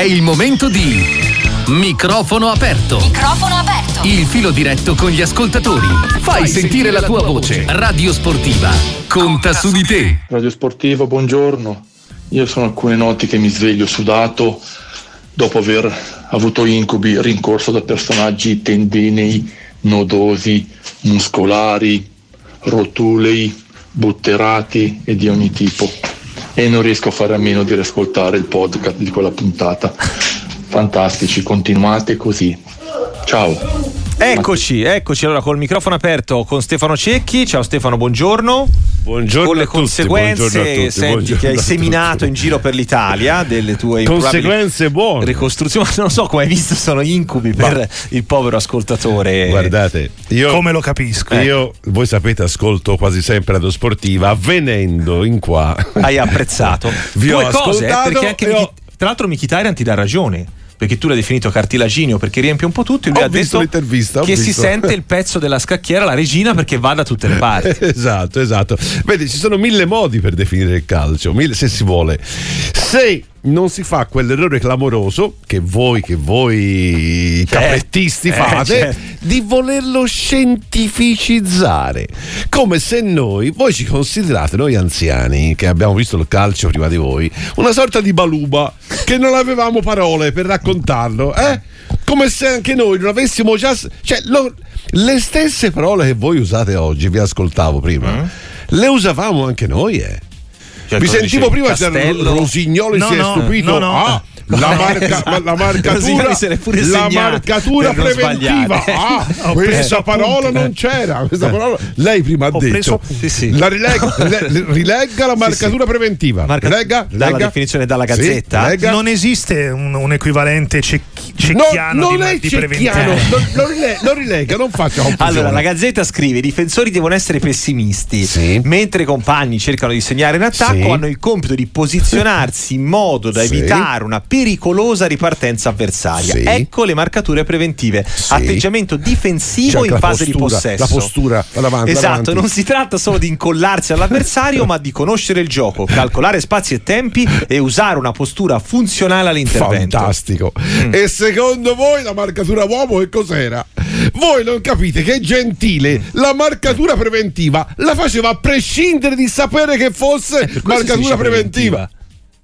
È il momento di microfono aperto. Microfono aperto. Il filo diretto con gli ascoltatori. Fai sentire la tua voce. Radio Sportiva. Conta su di te. Radio Sportivo, buongiorno. Io sono alcune notti che mi sveglio sudato dopo aver avuto incubi rincorso da personaggi tendinei, nodosi, muscolari, rotulei, butterati e di ogni tipo. E non riesco a fare a meno di riascoltare il podcast di quella puntata. Fantastici, continuate così. Ciao. Eccoci, eccoci allora col microfono aperto con Stefano Cecchi. Ciao Stefano, buongiorno. Buongiorno con le a tutti, conseguenze tutti, senti, che hai seminato in giro per l'Italia delle tue Conseguenze buone. ricostruzioni, ma non so come hai visto sono incubi per il povero ascoltatore. Guardate, io, Come lo capisco? io, voi sapete, ascolto quasi sempre Radio Sportiva. Venendo in qua, hai apprezzato Vi ho due cose, eh, ascoltato perché anche ho- Michi- tra l'altro Michitarian ti dà ragione. Perché tu l'hai definito cartilagineo perché riempie un po' tutto. e Lui Ho ha visto detto che si visto. sente il pezzo della scacchiera, la regina, perché va da tutte le parti. esatto, esatto. Vedi, ci sono mille modi per definire il calcio, mille, se si vuole. Se non si fa quell'errore clamoroso che voi, che voi caprettisti eh, fate, certo. di volerlo scientificizzare. Come se noi, voi ci considerate, noi anziani, che abbiamo visto il calcio prima di voi, una sorta di baluba che non avevamo parole per raccontarlo, eh? Come se anche noi non avessimo già... Cioè, lo- le stesse parole che voi usate oggi, vi ascoltavo prima, le usavamo anche noi, eh. Cioè, Vi cosa sentivo dicevi? prima che Castello? Rosignoli No, si è no, stupito. no, no. Ah, la, marca, Esatto. la marcatura, Rosignoli se l'è pure la marcatura preventiva. Ah, questa preso parola appunti. non c'era. Questa parola, lei prima ha detto. Sì, sì. La rilegga, rile- rilegga la marcatura preventiva. Marca- Rilegga, dalla rilegga. definizione dalla Sì, Gazzetta? Non esiste un, un equivalente cec- No, cecchiano non di, è di cecchiano, preventivo. non, non rile- non rilegga, non faccia confusione. Allora, la Gazzetta scrive: i difensori devono essere pessimisti, Sì. mentre i compagni cercano di segnare in attacco, Sì. hanno il compito di posizionarsi in modo da Sì. evitare una pericolosa ripartenza avversaria. Sì. Ecco le marcature preventive. Sì. Atteggiamento difensivo in fase di postura, possesso. la postura davanti, Esatto, davanti. non si tratta solo di incollarsi all'avversario, ma di conoscere il gioco, calcolare spazi e tempi e usare una postura funzionale all'intervento. Fantastico. Mm. E secondo voi la marcatura uomo che cos'era? Voi non capite che Gentile la marcatura preventiva la faceva a prescindere di sapere che fosse Eh, marcatura dice preventiva.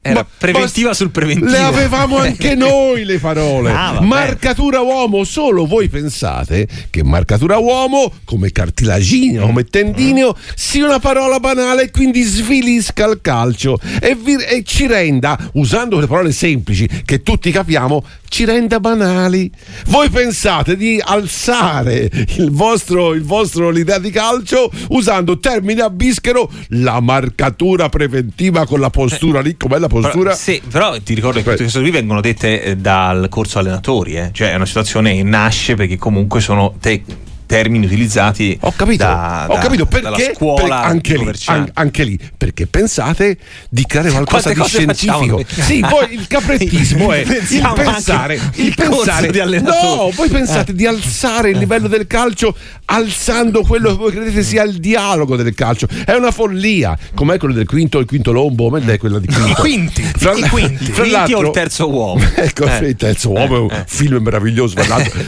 Era Ma- preventiva ma- sul preventivo. Le avevamo anche noi le parole. Ah, marcatura uomo, solo voi pensate che marcatura uomo, come cartilagino, come tendineo, sia una parola banale e quindi svilisca il calcio e, vi- e ci renda, usando le parole semplici che tutti capiamo, ci renda banali. Voi pensate di alzare il vostro, il vostro l'idea di calcio usando termine a bischero la marcatura preventiva con la postura lì, com'è la postura? Però, sì, però ti ricordo che tutte queste cose qui vengono dette eh, dal corso allenatori, eh. cioè è una situazione che nasce perché comunque sono te- termini utilizzati Ho capito, da- ho da- capito dalla perché, scuola per- anche, lì, an- anche lì, perché pensate di creare qualcosa Quante di scientifico. Sì, voi il caprettismo è il pensare, il pensare di allenatori. No, voi pensate Eh. di alzare il livello del calcio alzando quello che voi credete sia il dialogo del calcio. È una follia. Com'è quello del quinto, il quinto lombo? Com'è è quella di quinto? I quinti, Fra- i quinti. fra Quinti o il terzo uomo? Ecco, Eh. il terzo uomo è un film meraviglioso,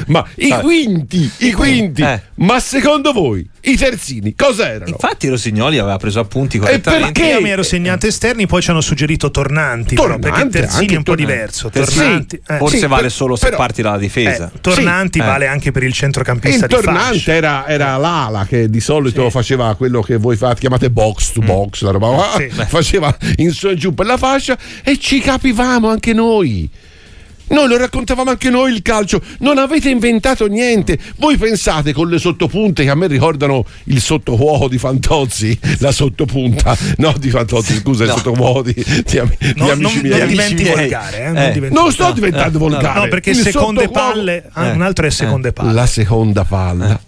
ma i Eh. quinti, i quinti, Eh. ma secondo voi i terzini cosa erano? Infatti Rosignoli aveva preso appunti E correttamente. perché? Io mi ero segnato esterni, poi ci hanno suggerito tornanti, Tornanti, però, perché terzini anche è un po' tornanti. diverso. Terzini. Tornanti, eh, Forse Sì, vale per- solo se però- parti dalla difesa. eh, tornanti Sì. vale anche per il centrocampista il di tornante era, era l'ala che di solito faceva quello che voi fate, chiamate box to box, la roba. Sì. faceva in su e giù per la fascia e ci capivamo anche noi. Noi lo raccontavamo anche noi il calcio, non avete inventato niente. Voi pensate con le sottopunte che a me ricordano il sottovuoto di Fantozzi, la sottopunta, no di Fantozzi, scusa, il No. sottovuoto di, di di No, non, amici non miei. amici diventi miei. volgare, eh, Eh. non diventi Non sto diventando volgare. No, perché Il seconde palle, ah, Eh. un altro è seconde palle. La seconda palla.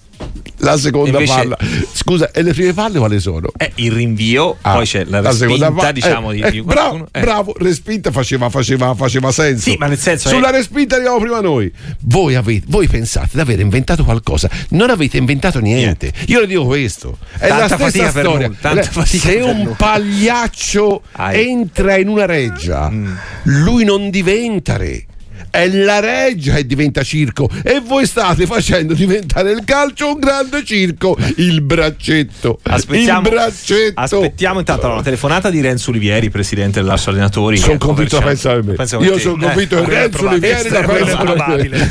La seconda Invece- palla. Scusa, e le prime palle quali sono? Eh, il rinvio, Ah, poi c'è la, seconda respinta, pa- diciamo, eh, di, eh, di bravo, qualcuno. Eh. bravo, respinta faceva, faceva, faceva senso. Sì, ma nel senso Sulla respinta arriviamo prima noi. Voi, avete, voi pensate di aver inventato qualcosa, non avete inventato niente. Io le dico questo. È Tanta la stessa fatica per storia. Eh, fatica Se un nulla. pagliaccio Ai. entra in una reggia, Mm. lui non diventa re. È la reggia che diventa circo e voi state facendo diventare il calcio un grande circo. Il braccetto. Aspettiamo, il braccetto. aspettiamo intanto la telefonata di Renzo Olivieri, presidente dell'Asso Allenatori. Sono convinto la pensa commerciale. per me. Io te. sono Eh, convinto che è Renzo. Olivieri è me. probabile.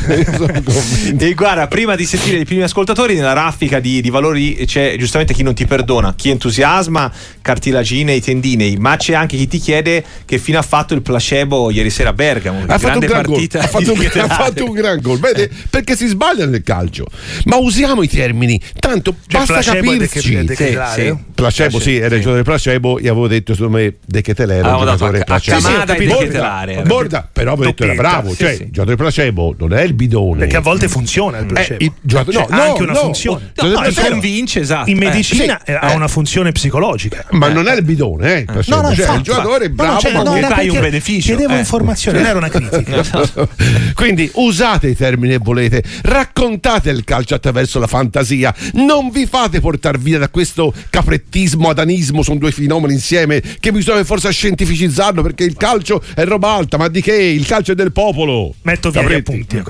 E guarda, prima di sentire i primi ascoltatori, nella raffica di, di valori c'è giustamente chi non ti perdona, chi entusiasma, cartilagine, i tendinei, ma c'è anche chi ti chiede che fine ha fatto il placebo ieri sera a Bergamo. ha fatto, un grande gran gol, partita ha, fatto un, ha fatto un gran gol vede perché si sbaglia nel calcio ma usiamo i termini tanto Cioè, basta placebo è capirci è de- Sì, Decretario? sì. Placebo, sì, era il giocatore placebo. Io avevo detto, secondo me, De Ketelere era un Avevamo dato giocatore placebo. Camada Sì, e sì, era. Borda, però avevo detto era bravo. sì, cioè, sì. il giocatore placebo non è il bidone. Perché a volte funziona il placebo. Eh, no, no, anche una funzione. No, è vero. convince, esatto. In Eh, medicina sì, eh, ha eh. una funzione psicologica. Ma non è il bidone, eh, il placebo. No, no, cioè, il giocatore è no, bravo, cioè, ma che- fai un beneficio. Chiedevo Eh. informazioni, non era una critica. Quindi usate i termini che volete, raccontate il calcio attraverso la fantasia, non vi fate portare via da questo caprettismo, adanismo, sono due fenomeni insieme che bisogna forse scientificizzarlo perché il calcio è roba alta, ma di che? Il calcio è del popolo. Metto via Vai. punto. Eh,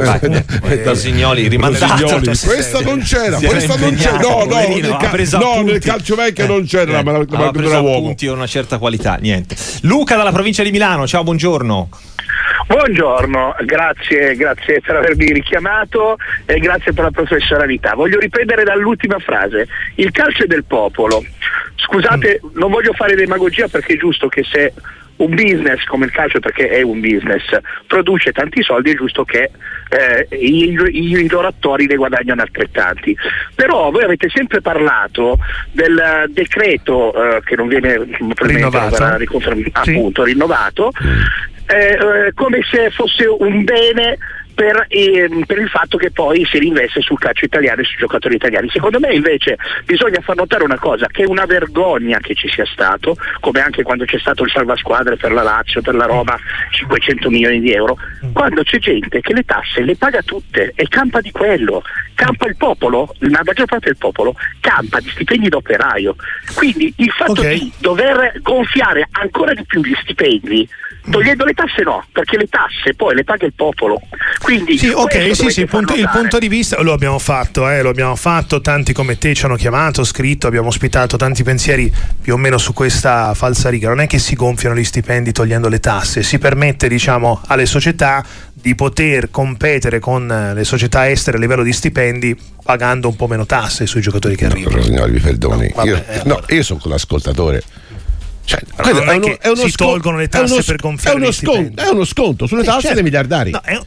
rimandato. Rosignoli, Sì, questa non c'era, questa non c'era. No, no, nel, ca- no, nel calcio vecchio non c'era la Eh, la preso da uomo. appunti e una certa qualità, niente. Luca dalla provincia di Milano, ciao, buongiorno. Buongiorno, grazie, grazie per avermi richiamato e grazie per la professionalità. Voglio riprendere dall'ultima frase. Il calcio è del popolo. Scusate, non voglio fare demagogia perché è giusto che se un business come il calcio, perché è un business, produce tanti soldi, è giusto che eh, i, i- loro attori ne guadagnano altrettanti. Però voi avete sempre parlato del decreto eh, che non viene Rinnovato. appunto rinnovato, eh, eh, come se fosse un bene per, ehm, per il fatto che poi si rinveste sul calcio italiano e sui giocatori italiani. Secondo me invece bisogna far notare una cosa, che è una vergogna che ci sia stato, come anche quando c'è stato il salvasquadre per la Lazio, per la Roma, 500 milioni di euro, quando c'è gente che le tasse le paga tutte e campa di quello, campa il popolo, la maggior parte del popolo campa di stipendi d'operaio. Quindi il fatto Ok. di dover gonfiare ancora di più gli stipendi, togliendo le tasse no, perché le tasse poi le paga il popolo. Quindi Sì, ok, sì, sì, punto, il punto di vista lo abbiamo fatto, eh, lo abbiamo fatto, tanti come te ci hanno chiamato, scritto, abbiamo ospitato tanti pensieri più o meno su questa falsa riga. Non è che si gonfiano gli stipendi togliendo le tasse, si permette diciamo alle società di poter competere con eh, le società estere a livello di stipendi pagando un po' meno tasse sui giocatori che arrivano. Rosignoli, mi perdoni. No, vabbè, io, eh, no, allora. io sono con l'ascoltatore. Cioè, Allora, quello non è che si tolgono le è tasse uno per gonfiare è uno sconto, è uno sconto sulle Eh, tasse certo. dei miliardari. No, è-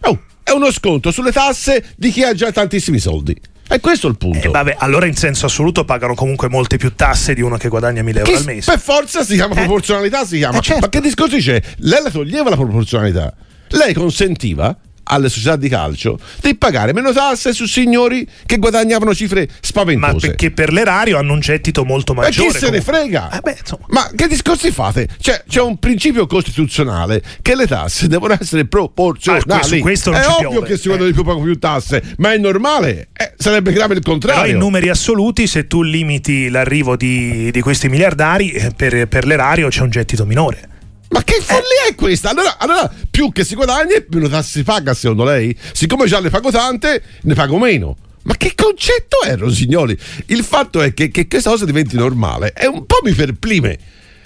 Oh, è uno sconto sulle tasse di chi ha già tantissimi soldi. E questo è il punto. eh, vabbè, allora in senso assoluto pagano comunque molte più tasse di uno che guadagna 1000 euro Che al mese. per forza si chiama Eh. proporzionalità, si chiama. Eh, certo. Ma che discorso c'è? Lei la toglieva la proporzionalità. Lei consentiva alle società di calcio di pagare meno tasse su signori che guadagnavano cifre Ma spaventose. perché per l'erario hanno un gettito molto Ma maggiore. chi se ne frega? Eh beh. Ma che discorsi fate? C'è, c'è un principio costituzionale che le tasse devono essere proporzionali. Ah, su questo non è ovvio piove. che si guadagna Eh. di più pagano più tasse, ma è normale. Eh, sarebbe grave il contrario. Però in numeri assoluti, se tu limiti l'arrivo di, di questi miliardari, eh, per, per l'erario c'è un gettito minore. Ma che follia è questa? Allora, allora, più che si guadagna, meno tasse si paga, secondo lei? Siccome già ne pago tante, ne pago meno. Ma che concetto è, Rosignoli? Il fatto è che, che questa cosa diventi normale è un po' mi perplime.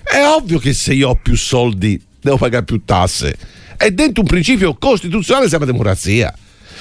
È ovvio che se io ho più soldi devo pagare più tasse. È dentro un principio costituzionale siamo democrazia.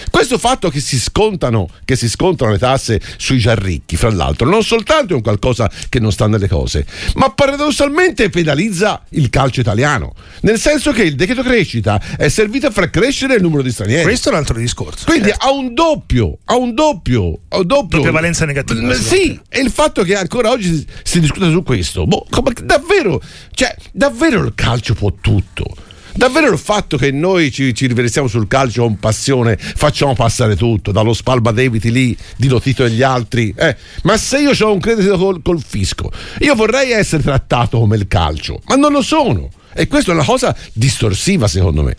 Questo fatto che si scontano, che si scontano le tasse sui già ricchi, fra l'altro, non soltanto è un qualcosa che non sta nelle cose, ma paradossalmente penalizza il calcio italiano. Nel senso che il decreto crescita è servito a far crescere il numero di stranieri. Questo è un altro discorso. Quindi certo. ha un doppio, ha un doppio, ha un doppio. Doppia valenza negativa, secondo Sì, e il fatto che ancora oggi si, discute su questo, boh, come- davvero, cioè, davvero il calcio può tutto. Davvero il fatto che noi ci, ci riversiamo sul calcio con passione, facciamo passare tutto, dallo spalma debiti lì di Lotito e gli altri. eh. Ma se io ho un credito col, col fisco, io vorrei essere trattato come il calcio, ma non lo sono. E questa è una cosa distorsiva, secondo me.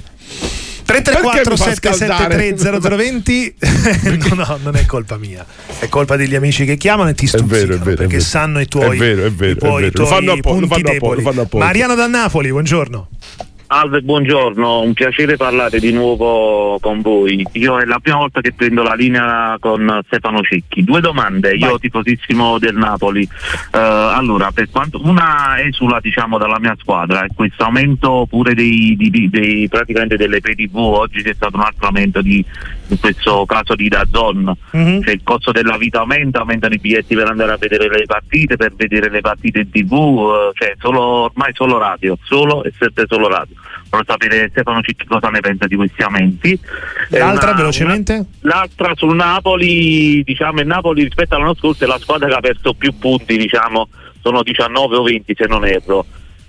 334 Perché mi fa scaldare? 773 0020 no, no, non è colpa mia, è colpa degli amici che chiamano e ti stuzzicano perché sanno i tuoi, È vero, è vero, i tuoi, è vero. Lo fanno apposta, lo fanno apposta, deboli. lo fanno apposta. Mariano da Napoli, buongiorno. Alve, buongiorno, un piacere parlare di nuovo con voi. Io è la prima volta che prendo la linea con Stefano Cecchi. Due domande, io tifosissimo del Napoli. Uh, allora, per quanto una esula diciamo dalla mia squadra e questo aumento pure dei, dei, dei, praticamente delle PTV, oggi c'è stato un altro aumento di, in questo caso di Dazon, mm-hmm. cioè il costo della vita aumenta, aumentano i biglietti per andare a vedere le partite, per vedere le partite in tv, uh, cioè solo, ormai solo radio, solo e sempre solo radio voglio sapere Stefano Cicchi cosa ne pensa di questi aumenti. L'altra una, velocemente? Una, l'altra sul Napoli, diciamo il Napoli rispetto all'anno scorso è la squadra che ha perso più punti, diciamo, sono 19 o 20 se non erro.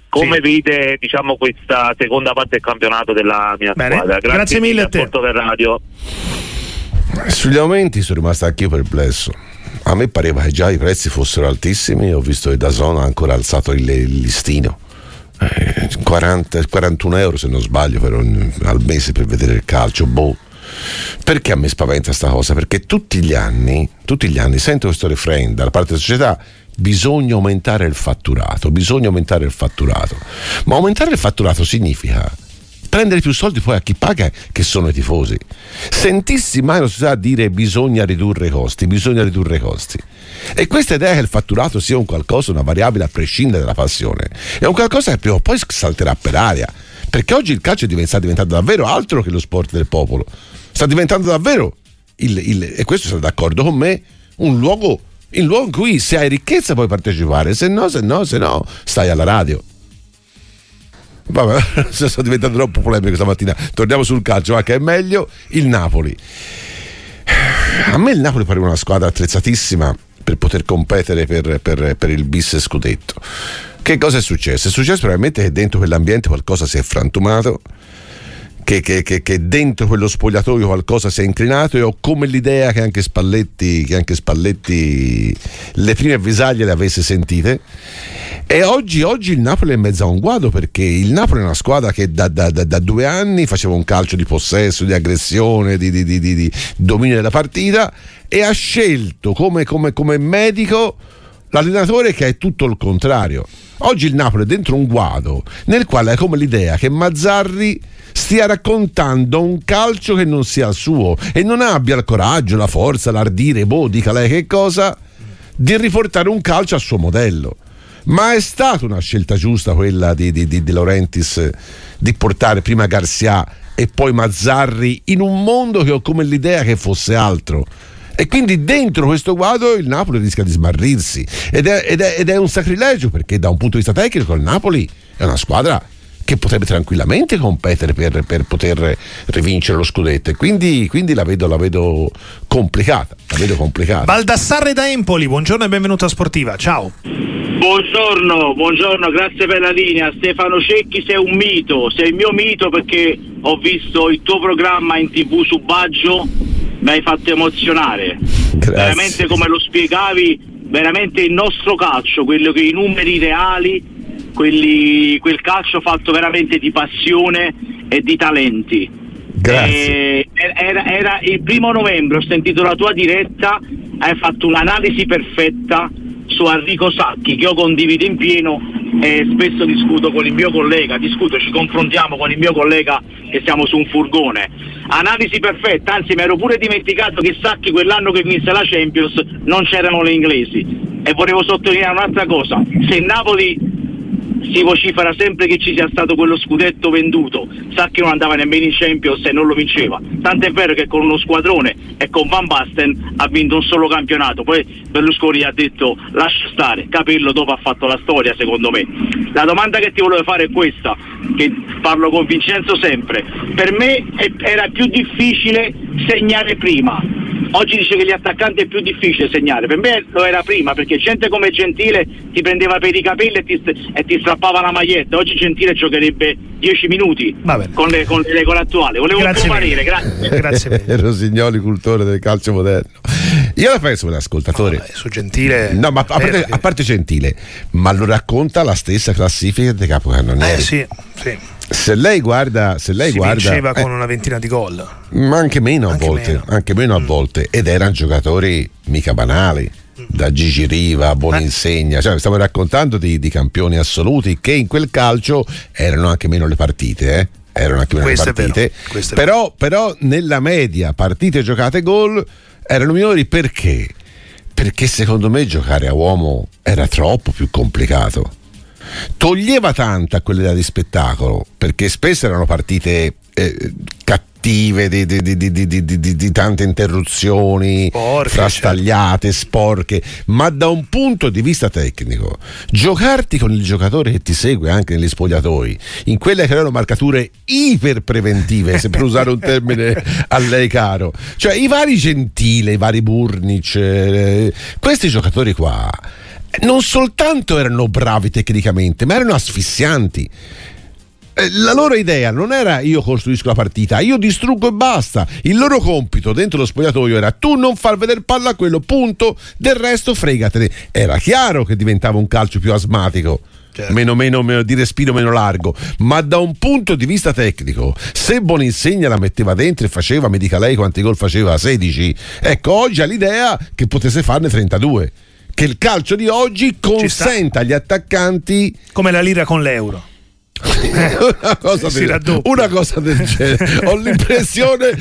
Come sì. vede diciamo, questa seconda parte del campionato della mia Bene. squadra? Grazie, Grazie mille a te. Per radio. Sugli aumenti sono rimasto anch'io perplesso. A me pareva che già i prezzi fossero altissimi, ho visto che Dazon ha ancora alzato il, il listino 40, eh, 41 euro se non sbaglio per al mese per vedere il calcio. Boh. Perché a me spaventa questa cosa? Perché tutti gli anni, tutti gli anni sento questo refrain dalla parte della società bisogna aumentare il fatturato, bisogna aumentare il fatturato. Ma aumentare il fatturato significa prendere più soldi poi a chi paga che sono i tifosi. Sentissi mai la società dire bisogna ridurre i costi, bisogna ridurre i costi. E questa idea che il fatturato sia un qualcosa, una variabile a prescindere dalla passione, è un qualcosa che prima o poi salterà per aria. Perché oggi il calcio sta diventando davvero altro che lo sport del popolo. Sta diventando davvero, il, il, e questo siete d'accordo con me, un luogo, il luogo in cui se hai ricchezza puoi partecipare, se no, se no, se no, stai alla radio. Vabbè, sto diventando troppo polemico stamattina. Torniamo sul calcio, ma che è meglio il Napoli. A me il Napoli pare una squadra attrezzatissima per poter competere per, per, per il bis scudetto. Che cosa è successo? È successo probabilmente che dentro quell'ambiente qualcosa si è frantumato che, che, che, che, dentro quello spogliatoio qualcosa si è inclinato e ho come l'idea che anche Spalletti, che anche Spalletti le prime avvisaglie le avesse sentite. E oggi, oggi, il Napoli è in mezzo a un guado perché il Napoli è una squadra che da, da, da, da due anni faceva un calcio di possesso, di aggressione, di, di, di, di dominio della partita e ha scelto come, come, come medico l'allenatore che è tutto il contrario. Oggi il Napoli è dentro un guado nel quale è come l'idea che Mazzarri stia raccontando un calcio che non sia il suo e non abbia il coraggio, la forza, l'ardire, boh, dica lei che cosa, di riportare un calcio al suo modello. Ma è stata una scelta giusta quella di, di, di, di Laurentis di portare prima Garcia e poi Mazzarri in un mondo che ho come l'idea che fosse altro. E quindi dentro questo quadro il Napoli rischia di smarrirsi ed è, ed, è, ed è, un sacrilegio perché da un punto di vista tecnico il Napoli è una squadra che potrebbe tranquillamente competere per, per poter rivincere lo scudetto e quindi, quindi la, vedo, la, vedo, complicata, la vedo complicata. Baldassarre da Empoli, buongiorno e benvenuto a Sportiva, ciao. Buongiorno, buongiorno, grazie per la linea. Stefano Cecchi sei un mito, sei il mio mito perché ho visto il tuo programma in tv su Baggio, mi hai fatto emozionare. Grazie. Veramente come lo spiegavi, veramente il nostro calcio, quello che i numeri reali quelli, quel calcio fatto veramente di passione e di talenti. Grazie. Era, era, il primo novembre, ho sentito la tua diretta, hai fatto un'analisi perfetta su Enrico Sacchi che io condivido in pieno e spesso discuto con il mio collega, discuto, ci confrontiamo con il mio collega che siamo su un furgone. Analisi perfetta, anzi mi ero pure dimenticato che Sacchi quell'anno che vinse la Champions non c'erano le inglesi. E volevo sottolineare un'altra cosa, se Napoli si vocifera sempre che ci sia stato quello scudetto venduto, sa che non andava nemmeno in Champions e non lo vinceva. Tant'è vero che con uno squadrone e con Van Basten ha vinto un solo campionato. Poi Berlusconi ha detto lascia stare, Capello dopo ha fatto la storia secondo me. La domanda che ti volevo fare è questa, che parlo con Vincenzo sempre. Per me era più difficile segnare prima Oggi dice che gli attaccanti è più difficile segnare, per me lo era prima perché gente come Gentile ti prendeva per i capelli e ti, e ti strappava la maglietta, oggi Gentile giocherebbe 10 minuti con le, con le regole attuali. Volevo grazie un parere, grazie. grazie Rosignoli, cultore del calcio moderno. Io la penso come ascoltatore. No, su Gentile. No, ma a parte, a parte, Gentile, ma lo racconta la stessa classifica dei capocannonieri. Eh sì, sì se lei guarda, se lei si guarda, vinceva eh, con una ventina di gol, ma anche meno anche a volte, meno. anche meno a mm. volte, ed erano giocatori mica banali. da Gigi Riva a Boninsegna, cioè, stiamo raccontando di, di, campioni assoluti che in quel calcio erano anche meno le partite, eh? erano anche meno Questo le partite, però, però nella media partite giocate gol erano minori perché? Perché secondo me giocare a uomo era troppo più complicato. Toglieva tanto a quell'idea di spettacolo, perché spesso erano partite eh, cattive, di, di, di, di, tante interruzioni, Porche, frastagliate, certo. sporche, ma da un punto di vista tecnico, giocarti con il giocatore che ti segue anche negli spogliatoi, in quelle che erano marcature iperpreventive, se per usare un termine a lei caro, cioè i vari Gentile, i vari Burnic, eh, questi giocatori qua non soltanto erano bravi tecnicamente, ma erano asfissianti. Eh, la loro idea non era io costruisco la partita, io distruggo e basta. Il loro compito dentro lo spogliatoio era tu non far vedere palla a quello, punto. Del resto fregatene. Era chiaro che diventava un calcio più asmatico. Certo. Meno, meno, meno, di respiro meno largo, ma da un punto di vista tecnico, se Boninsegna la metteva dentro e faceva, mi dica lei quanti gol faceva, 16, ecco oggi ha l'idea che potesse farne 32 che il calcio di oggi consenta agli attaccanti come la lira con l'euro una, cosa del, una, cosa del, genere. Ho l'impressione,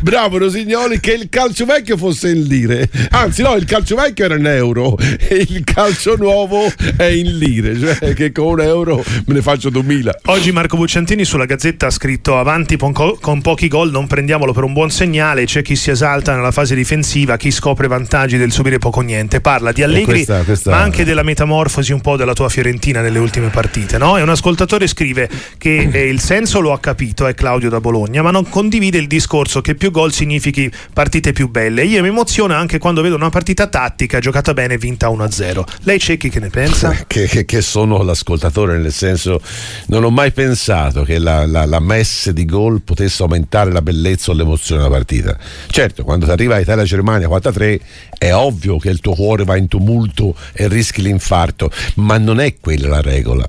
bravo Rosignoli, che il calcio vecchio fosse in lire. Anzi, no, il calcio vecchio era in euro e il calcio nuovo è in lire. Cioè che con un euro me ne faccio 2000. Oggi Marco Bucciantini sulla Gazzetta ha scritto: Avanti con pochi gol, non prendiamolo per un buon segnale. C'è chi si esalta nella fase difensiva, chi scopre vantaggi del subire poco niente. Parla di Allegri, questa, questa... ma anche della metamorfosi un po' della tua Fiorentina nelle ultime partite. No? È un ascoltatore scritto scrive che eh, il senso lo ha capito, è Claudio da Bologna, ma non condivide il discorso che più gol significhi partite più belle. Io mi emoziona anche quando vedo una partita tattica giocata bene e vinta 1-0. Lei Cecchi che ne pensa? che, che, che, sono l'ascoltatore, nel senso non ho mai pensato che la, la, la messe di gol potesse aumentare la bellezza o l'emozione della partita. Certo, quando ti arriva Italia-Germania 4-3 è ovvio che il tuo cuore va in tumulto e rischi l'infarto, ma non è quella la regola.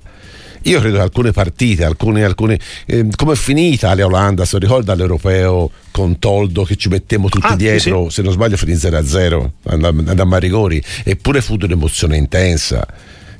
Io credo che alcune partite, alcune, alcune eh, come è finita la Olanda, se ricorda l'europeo con Toldo che ci mettiamo tutti ah, dietro, sì. se non sbaglio finì 0-0, andammo a rigori, eppure fu un'emozione intensa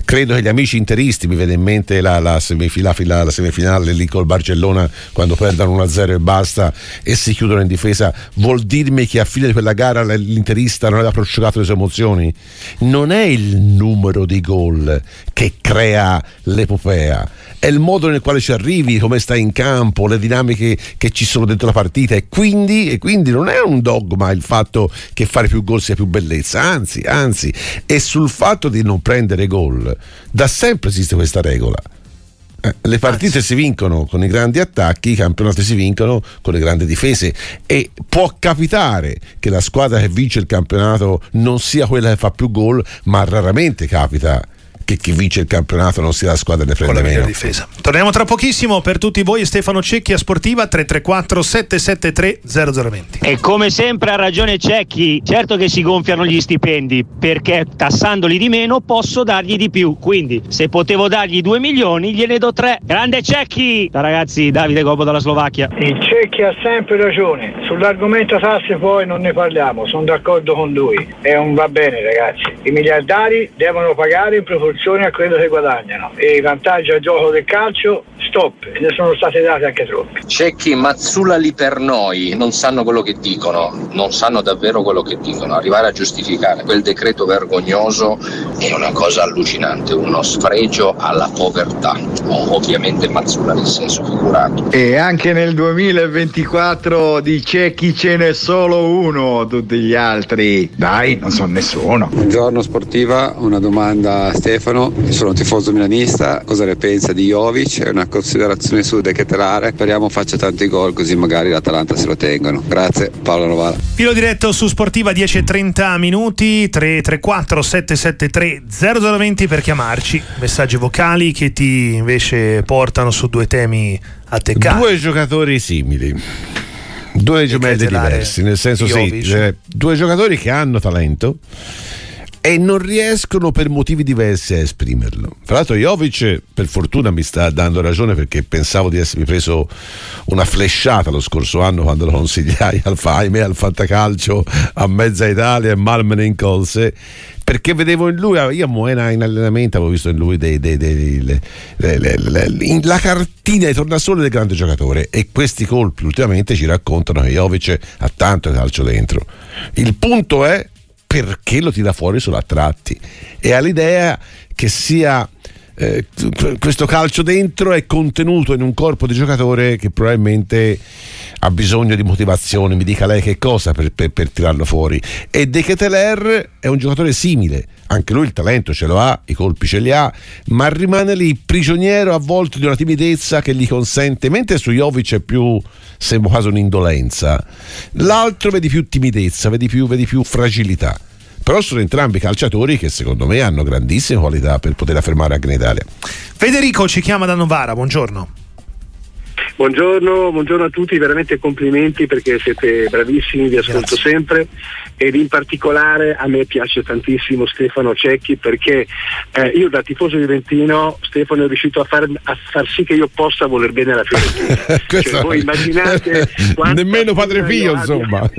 credo che gli amici interisti mi viene in mente la, la, semifinale, la, semifinale lì col Barcellona quando perdono 1-0 e basta e si chiudono in difesa. Vuol dirmi che a fine di quella gara l'interista non aveva prosciugato le sue emozioni? Non è il numero di gol che crea l'epopea è il modo nel quale ci arrivi, come stai in campo, le dinamiche che ci sono dentro la partita. E quindi, e quindi non è un dogma il fatto che fare più gol sia più bellezza, anzi, anzi, e sul fatto di non prendere gol. Da sempre esiste questa regola. Eh, le partite Anzi. si vincono con i grandi attacchi, i campionati si vincono con le grandi difese. E può capitare che la squadra che vince il campionato non sia quella che fa più gol, ma raramente capita che chi vince il campionato non sia la squadra ne prende meno. Difesa. Torniamo tra pochissimo per tutti voi Stefano Cecchi a Sportiva 334 773 0020. E come sempre ha ragione Cecchi, certo che si gonfiano gli stipendi perché tassandoli di meno posso dargli di più, quindi se potevo dargli 2 milioni gliene do 3. Grande Cecchi! Ragazzi, Davide Gobo dalla Slovacchia. Il Cecchi ha sempre ragione, sull'argomento tasse poi non ne parliamo, sono d'accordo con lui e non va bene ragazzi, i miliardari devono pagare in proporzione proporzione a quello che guadagnano. E i vantaggi al gioco del calcio stop. E ne sono state date anche troppi c'è chi Mazzula lì per noi non sanno quello che dicono non sanno davvero quello che dicono. Arrivare a giustificare quel decreto vergognoso è una cosa allucinante uno sfregio alla povertà. Ovviamente Mazzula nel senso figurato. E anche nel 2024 di cecchi ce n'è solo uno tutti gli altri. Dai non sono nessuno. Buongiorno sportiva una domanda a Stefano Stefano, sono tifoso milanista, cosa ne pensa di Jovic? È una considerazione su De Ketelare, speriamo faccia tanti gol così magari l'Atalanta se lo tengono. Grazie, Paolo Novara. Filo diretto su Sportiva 10.30 minuti, 334 773 0020 per chiamarci, messaggi vocali che ti invece portano su due temi a te Due giocatori simili due gemelli diversi, nel senso sì, eh, due giocatori che hanno talento e non riescono per motivi diversi a esprimerlo. Tra l'altro Jovic per fortuna mi sta dando ragione perché pensavo di essermi preso una flesciata lo scorso anno quando lo consigliai al, ahimè, al Fantacalcio a mezza Italia e mal me ne incolse perché vedevo in lui, io a Moena in allenamento avevo visto in lui dei, dei, dei, le, le, le, la cartina di tornasole del grande giocatore e questi colpi ultimamente ci raccontano che Jovic ha tanto calcio dentro. Il punto è perché lo tira fuori solo a tratti. E ha l'idea che sia eh, questo calcio dentro è contenuto in un corpo di giocatore che probabilmente ha bisogno di motivazione, mi dica lei che cosa per, per, per tirarlo fuori. E De Keteler è un giocatore simile, anche lui il talento ce lo ha, i colpi ce li ha, ma rimane lì prigioniero a volte di una timidezza che gli consente, mentre su Jovic è più, sembra quasi un'indolenza, l'altro vedi più timidezza, vedi più, vedi più fragilità però sono entrambi calciatori che secondo me hanno grandissime qualità per poter affermare anche in Italia. Federico ci chiama da Novara, buongiorno. Buongiorno, buongiorno, a tutti, veramente complimenti perché siete bravissimi, vi ascolto Grazie. sempre ed in particolare a me piace tantissimo Stefano Cecchi perché eh, io da tifoso juventino Stefano è riuscito a far, a far, sì che io possa voler bene alla Fiorentina. cioè, voi immaginate nemmeno Padre Pio insomma.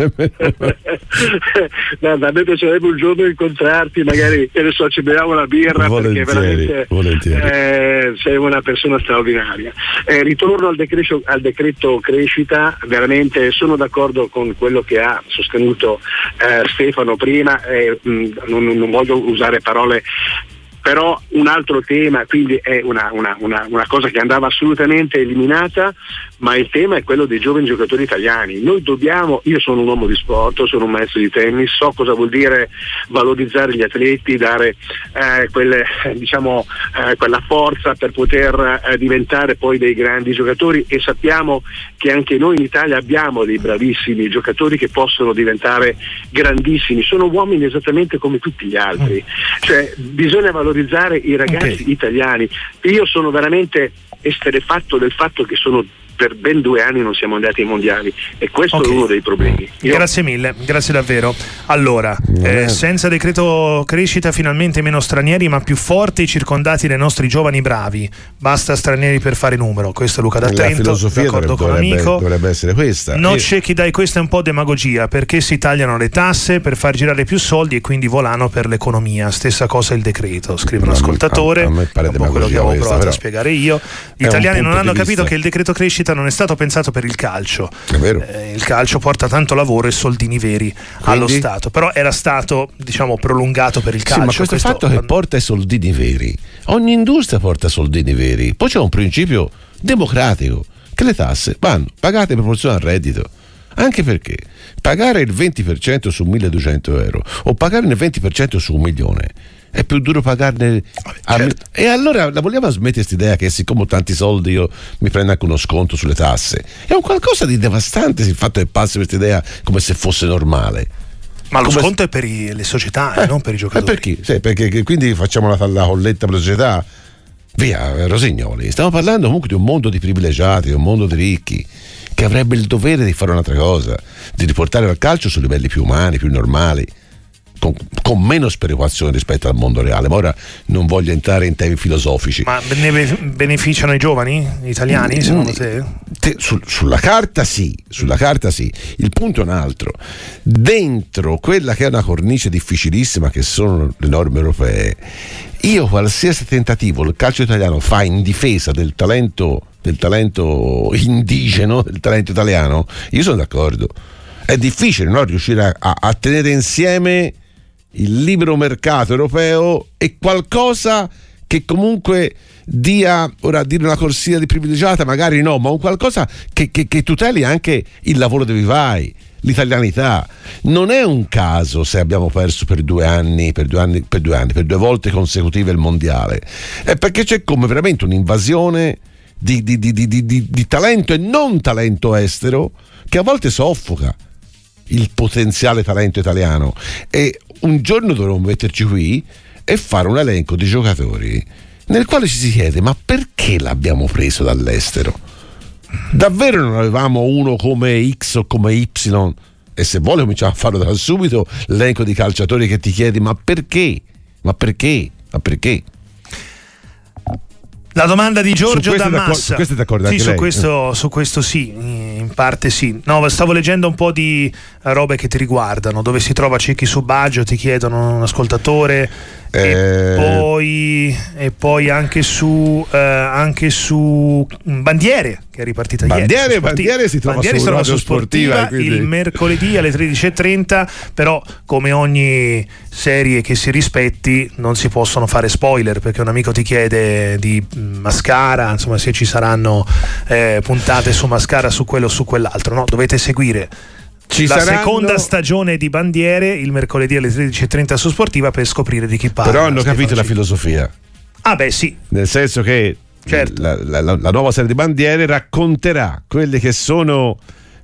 no, a me piacerebbe un giorno incontrarti, magari che ne so, ci beviamo la birra volentieri, perché veramente eh, sei una persona straordinaria. Eh, ritorno al decreto decreto, al decreto crescita, veramente sono d'accordo con quello che ha sostenuto eh, Stefano prima, eh, mh, non, non voglio usare parole però un altro tema, quindi è una, una, una, una, cosa che andava assolutamente eliminata, ma il tema è quello dei giovani giocatori italiani. Noi dobbiamo, io sono un uomo di sport, sono un maestro di tennis, so cosa vuol dire valorizzare gli atleti, dare eh, quelle, diciamo, eh, quella forza per poter eh, diventare poi dei grandi giocatori e sappiamo che anche noi in Italia abbiamo dei bravissimi giocatori che possono diventare grandissimi, sono uomini esattamente come tutti gli altri, cioè bisogna valorizzare i ragazzi okay. italiani. Io sono veramente esterefatto del fatto che sono per ben due anni non siamo andati ai mondiali e questo okay. è uno dei problemi. Io... Grazie mille, grazie davvero. Allora, eh, senza decreto crescita finalmente meno stranieri ma più forti circondati dai nostri giovani bravi. Basta stranieri per fare numero. Questo è Luca da Trento, filosofia d'accordo dovrebbe, con l'amico. Dovrebbe essere questa. No, c'è chi dai, questa è un po' demagogia perché si tagliano le tasse per far girare più soldi e quindi volano per l'economia. Stessa cosa il decreto, scrive un ascoltatore. A, a me pare un po' quello che avevo provato a spiegare io. Gli italiani non hanno capito vista. che il decreto crescita crescita non è stato pensato per il calcio. Eh, il calcio porta tanto lavoro e soldini veri Quindi? allo Stato, però era stato diciamo prolungato per il calcio. Sì, ma questo, questo fatto che porta i soldini veri, ogni industria porta soldini veri, poi c'è un principio democratico che le tasse vanno pagate in proporzione al reddito. Anche perché pagare il 20% su 1200 euro o pagare il 20% su un milione è più duro pagarne. A... Certo. E allora la vogliamo smettere questa idea che siccome ho tanti soldi io mi prendo anche uno sconto sulle tasse? È un qualcosa di devastante il fatto che passi questa idea come se fosse normale. Ma lo come sconto se... è per i, le società, eh, non per i giocatori. E per chi? Sì, perché quindi facciamo la, la colletta per le società. Via, Rosignoli, stiamo parlando comunque di un mondo di privilegiati, di un mondo di ricchi che avrebbe il dovere di fare un'altra cosa, di riportare il calcio su livelli più umani, più normali con, con, meno sperequazione rispetto al mondo reale. Ma ora non voglio entrare in temi filosofici. Ma ne beneficiano i giovani italiani, secondo mm, te? te su, sulla carta sì, sulla carta sì. Il punto è un altro. Dentro quella che è una cornice difficilissima che sono le norme europee, io qualsiasi tentativo il calcio italiano fa in difesa del talento del talento indigeno, del talento italiano, io sono d'accordo. È difficile no? riuscire a, a tenere insieme il libero mercato europeo è qualcosa che comunque dia, ora dire una corsia di privilegiata, magari no, ma un qualcosa che, che, che tuteli anche il lavoro dei vivai, l'italianità. Non è un caso se abbiamo perso per due anni, per due anni, per due, anni, per due volte consecutive il mondiale, è perché c'è come veramente un'invasione di, di, di, di talento e non talento estero che a volte soffoca il potenziale talento italiano e un giorno dovremmo metterci qui e fare un elenco di giocatori nel quale ci si chiede ma perché l'abbiamo preso dall'estero? Davvero non avevamo uno come X o come Y? E se vuole cominciamo a farlo da subito l'elenco di calciatori che ti chiedi ma perché? Ma perché? Ma perché? La domanda di Giorgio Damas. Su questo è d'accordo sì, su questo, su questo, sì, in parte sì. No, stavo leggendo un po' di robe che ti riguardano, dove si trova Cecchi su Baggio, ti chiedono un ascoltatore. E, Eh, poi, e poi anche su, eh, anche su Bandiere che è ripartita Bandiere- ieri. Bandiere si trova Bandiere su si trova su Sportiva, Sportiva, quindi- il mercoledì alle 13.30, però come ogni serie che si rispetti non si possono fare spoiler perché un amico ti chiede di mm, Mascara, insomma se ci saranno eh, puntate su Mascara, su quello o su quell'altro, no? dovete seguire. Ci la saranno- seconda stagione di Bandiere il mercoledì alle 13.30 su Sportiva per scoprire di chi parla. Però hanno Stefano capito la Cicchi. filosofia. Ah beh sì, Nel senso che Certo. la, la- la- la nuova serie di bandiere racconterà quelli che sono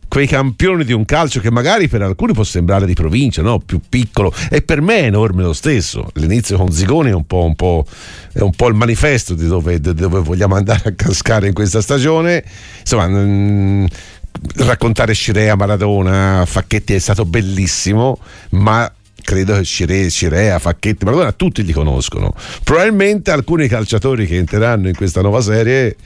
quei campioni di un calcio che magari per alcuni può sembrare di provincia, no? più piccolo, e per me è enorme lo stesso. L'inizio con Zigoni è un po', un po', è un po' il manifesto di dove, di dove vogliamo andare a cascare in questa stagione. Insomma, mm, raccontare Scirea Maradona, Facchetti è stato bellissimo, ma credo che Scirea, Scirea Facchetti, Maradona tutti li conoscono. Probabilmente alcuni calciatori che entreranno in questa nuova serie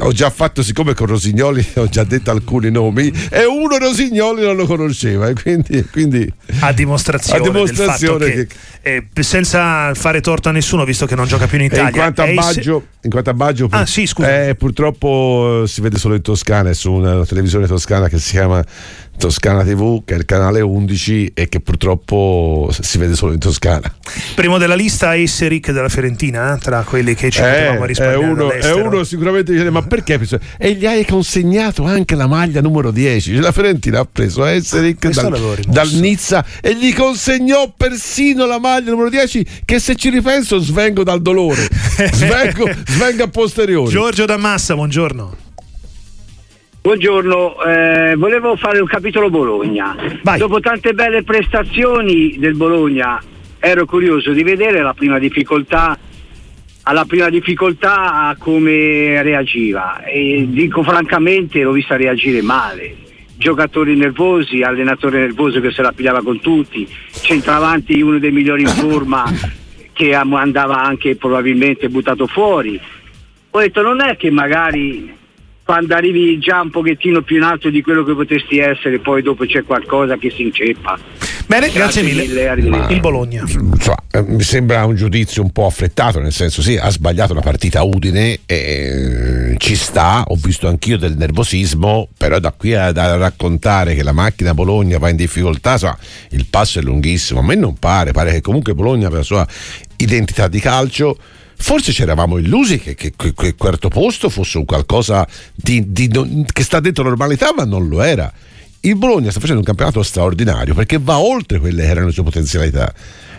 ho già fatto, siccome con Rosignoli ho già detto alcuni nomi, e uno Rosignoli non lo conosceva, quindi, quindi a dimostrazione, A dimostrazione fatto che, eh, senza fare torto a nessuno, visto che non gioca più in Italia, in quanto il se- Baggio, in quanto a Baggio Ah, sì, eh, purtroppo eh, si vede solo in Toscana, è su una televisione toscana che si chiama Toscana TV, che è il canale 11 e che purtroppo si vede solo in Toscana. primo della lista è Esseric della Fiorentina, eh, tra quelli che ci potevamo è, risparmiare uno, è uno sicuramente dice, ma perché? E gli hai consegnato anche la maglia numero 10. Cioè, La Fiorentina ha preso Esseric Questo dal, dal Nizza e gli consegnò persino la maglia numero 10 che se ci ripenso svengo dal dolore. Svengo, svengo a posteriori. Giorgio da Massa, buongiorno. Buongiorno, eh, volevo fare un capitolo Bologna. Dopo tante belle prestazioni del Bologna ero curioso di vedere la prima difficoltà alla prima difficoltà come reagiva. E dico francamente l'ho vista reagire male. Giocatori nervosi, allenatore nervoso che se la pigliava con tutti centravanti uno dei migliori in forma che andava anche probabilmente buttato fuori. Ho detto non è che magari quando arrivi già un pochettino più in alto di quello che potresti essere poi dopo c'è qualcosa che si inceppa Bene, grazie, mille. arrivederci. Il Bologna. Insomma, eh, mi sembra un giudizio un po' affrettato, nel senso sì, ha sbagliato la partita Udine, e ci sta, ho visto anch'io del nervosismo, però da qui a, da raccontare che la macchina Bologna va in difficoltà, insomma, il passo è lunghissimo, a me non pare, pare che comunque Bologna per la sua identità di calcio Forse ci eravamo illusi che, che, che quel quarto posto fosse un qualcosa di, di che sta dentro la normalità, ma non lo era. Il Bologna sta facendo un campionato straordinario perché va oltre quelle che erano le sue potenzialità.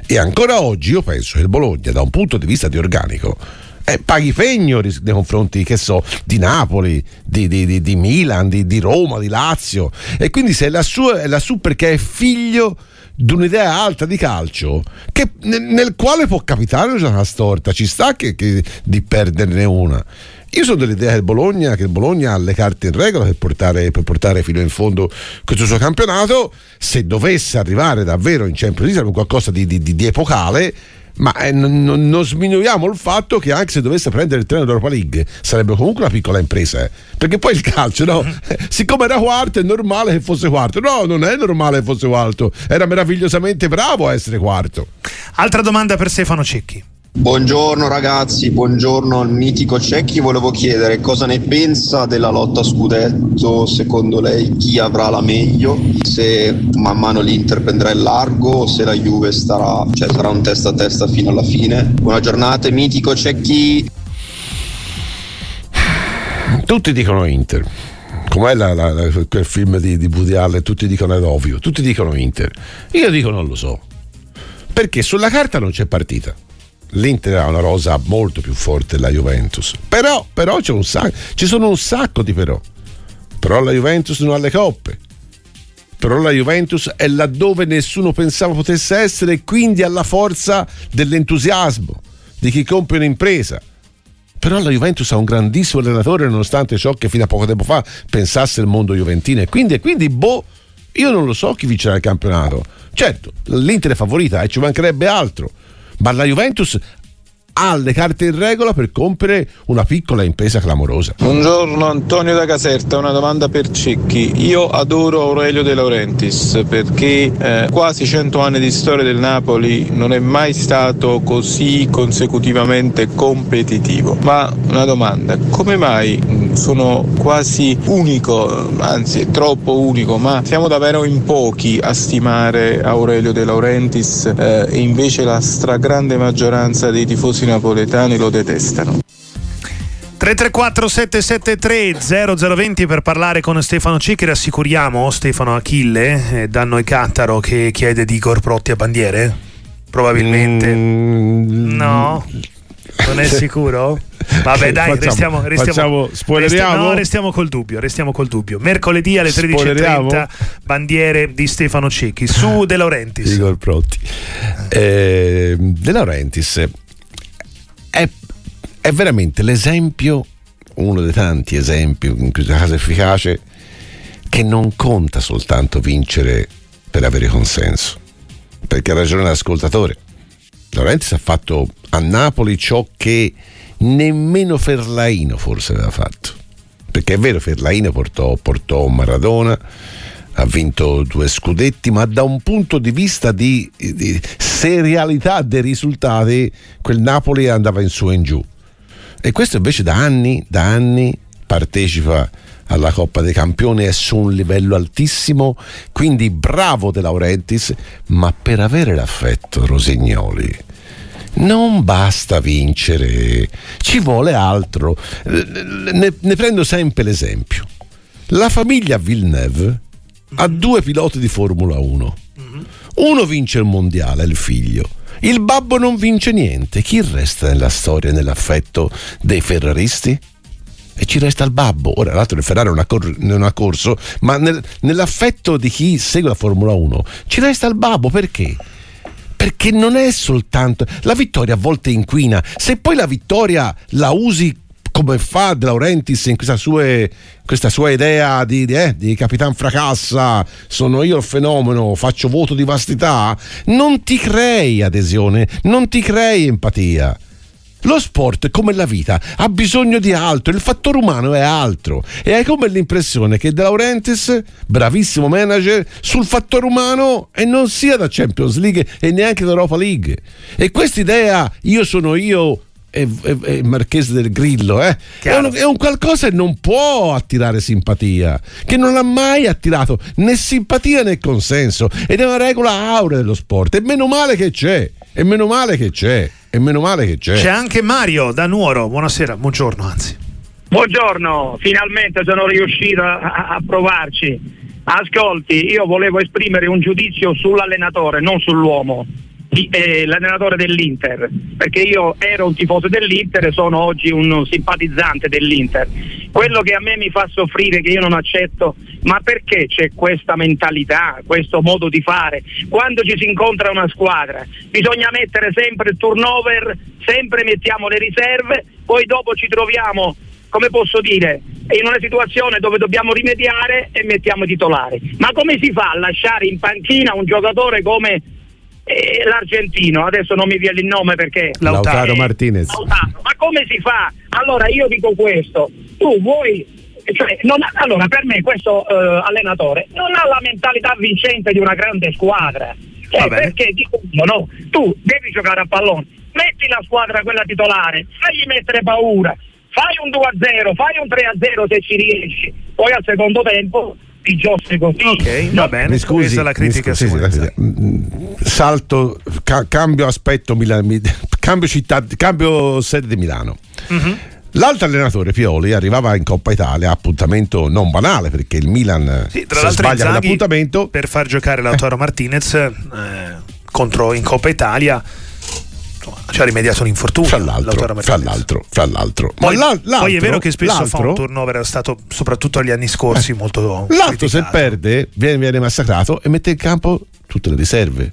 E ancora oggi io penso che il Bologna, da un punto di vista di organico, eh, paghi pegno nei confronti, che so, di Napoli, di, di- di- Milan, di, di Roma, di Lazio. E quindi se è lassù, è lassù perché è figlio di un'idea alta di calcio che- nel, nel quale può capitare una storta, ci sta che, che- di perderne una. Io sono dell'idea il Bologna, che Bologna ha le carte in regola per portare, per portare fino in fondo questo suo campionato. Se dovesse arrivare davvero in Champions League sarebbe qualcosa di, di- di- di epocale. Ma eh, non, non- sminuiamo il fatto che anche se dovesse prendere il treno d'Europa League sarebbe comunque una piccola impresa. eh. Perché poi il calcio, no? Eh, Siccome era quarto, è normale che fosse quarto. No, non è normale che fosse quarto. Era meravigliosamente bravo a essere quarto. Altra domanda per Stefano Cecchi. Buongiorno ragazzi, buongiorno al mitico Cecchi. Volevo chiedere cosa ne pensa della lotta scudetto, secondo lei chi avrà la meglio, se man mano l'Inter prenderà il largo o se la Juve starà, cioè sarà un testa a testa fino alla fine. Buona giornata, mitico Cecchi. Tutti dicono Inter. Com'è la- la- la- quel film di, di Woody? Tutti dicono è ovvio, tutti dicono Inter. Io dico non lo so. Perché sulla carta non c'è partita. L'Inter ha una rosa molto più forte della Juventus. Però, però c'è un sacco, ci sono un sacco di però. Però la Juventus non ha le coppe. Però la Juventus è laddove nessuno pensava potesse essere e quindi ha la forza dell'entusiasmo di chi compie un'impresa. Però la Juventus ha un grandissimo allenatore nonostante ciò che fino a poco tempo fa pensasse il mondo juventino e quindi, e quindi boh, io non lo so chi vincerà il campionato. Certo, l'Inter è favorita e ci mancherebbe altro, ma la Juventus ha le carte in regola per compiere una piccola impresa clamorosa. Buongiorno Antonio da Caserta, una domanda per Cicchi. Io adoro Aurelio De Laurentiis perché eh, quasi 100 anni di storia del Napoli non è mai stato così consecutivamente competitivo. Ma una domanda, come mai mm, sono quasi unico, anzi troppo unico, ma siamo davvero in pochi a stimare Aurelio De Laurentiis eh, e invece la stragrande maggioranza dei tifosi napoletani lo detestano. 334 773 0020 per parlare con Stefano Cicchi rassicuriamo Stefano Achille eh, Danno e Cattaro che chiede di Igor Protti a bandiere probabilmente mm, no non è sicuro? Vabbè, dai, facciamo, restiamo, restiamo, restiamo, no, restiamo col dubbio. Restiamo col dubbio. Mercoledì alle 13.30 bandiere di Stefano Cecchi su De Laurentiis. Igor Protti. Eh, De Laurentiis è, è veramente l'esempio, uno dei tanti esempi, in questo caso efficace, che non conta soltanto vincere per avere consenso. Perché ha ragione l'ascoltatore. Laurentiis ha fatto a Napoli ciò che nemmeno Ferlaino forse aveva fatto. Perché è vero, Ferlaino portò, portò Maradona, ha vinto due scudetti, ma da un punto di vista di, di serialità dei risultati, quel Napoli andava in su e in giù. E questo invece da anni, da anni partecipa alla Coppa dei Campioni, è su un livello altissimo, quindi bravo De Laurentiis, ma per avere l'affetto Rosignoli non basta vincere, ci vuole altro. Ne, ne prendo sempre l'esempio. La famiglia Villeneuve ha due piloti di Formula 1. Uno vince il mondiale, il figlio. Il babbo non vince niente. Chi resta nella storia e nell'affetto dei ferraristi? E ci resta il babbo. Ora, l'altro il Ferrari non ha, cor- non ha corso, ma nel, nell'affetto di chi segue la Formula 1 ci resta il babbo perché? perché non è soltanto la vittoria a volte inquina se poi la vittoria la usi come fa De Laurentiis in questa sua, questa sua idea di, di, eh, di Capitan Fracassa, sono io il fenomeno, faccio voto di vastità, non ti crei adesione, non ti crei empatia. Lo sport, come la vita, ha bisogno di altro, il fattore umano è altro e hai come l'impressione che De Laurentiis, bravissimo manager, sul fattore umano e non sia da Champions League e neanche da Europa League. E questa idea, io sono io, è, è, è Marchese del Grillo, eh? è, un, è, un, qualcosa che non può attirare simpatia, che non ha mai attirato né simpatia né consenso ed è una regola aurea dello sport e meno male che c'è, e meno male che c'è. E meno male che c'è. C'è anche Mario da Nuoro. Buonasera, buongiorno anzi. Buongiorno, finalmente sono riuscito a, a provarci. Ascolti, io volevo esprimere un giudizio sull'allenatore, non sull'uomo eh, l'allenatore dell'Inter, perché io ero un tifoso dell'Inter e sono oggi un simpatizzante dell'Inter. Quello che a me mi fa soffrire, che io non accetto, ma perché c'è questa mentalità, questo modo di fare? Quando ci si incontra una squadra bisogna mettere sempre il turnover, sempre mettiamo le riserve, poi dopo ci troviamo come posso dire, in una situazione dove dobbiamo rimediare e mettiamo i titolari. Ma come si fa a lasciare in panchina un giocatore come eh, l'argentino, adesso non mi viene il nome perché Lautaro, Lautaro Martinez. Lautaro. Ma come si fa? Allora io dico questo, tu vuoi cioè, ha, allora per me questo uh, allenatore non ha la mentalità vincente di una grande squadra. Cioè, perché dico no, tu devi giocare a pallone, metti la squadra quella titolare, fagli mettere paura, fai un 2-0, fai un 3-0 se ci riesci, poi al secondo tempo i giossi così. Ok, va bene, mi scusi, questa è la critica. Scusi, sì, salto, ca- cambio aspetto, Milano, cambio, città, cambio sede di Milano. Mm-hmm. L'altro allenatore Pioli arrivava in Coppa Italia, appuntamento non banale perché il Milan sì, tra se sbaglia l'appuntamento per far giocare Lautaro eh. Martinez eh, contro in Coppa Italia ci ha rimediato un infortunio. Fra l'altro, fra l'altro, fra l'altro. Poi, poi, è vero che spesso fa un turnover, è stato soprattutto agli anni scorsi eh, molto. L'altro, criticato. se perde, viene, viene massacrato e mette in campo tutte le riserve.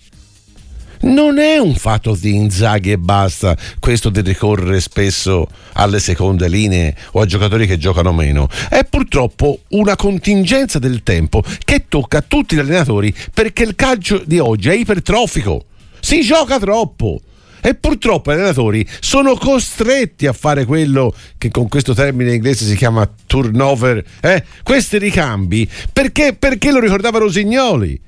Non è un fatto di Inzaghi e basta questo di ricorrere spesso alle seconde linee o a giocatori che giocano meno. È purtroppo una contingenza del tempo che tocca a tutti gli allenatori perché il calcio di oggi è ipertrofico. Si gioca troppo E purtroppo gli allenatori sono costretti a fare quello che con questo termine inglese si chiama turnover, eh? questi ricambi, perché, perché lo ricordava Rosignoli.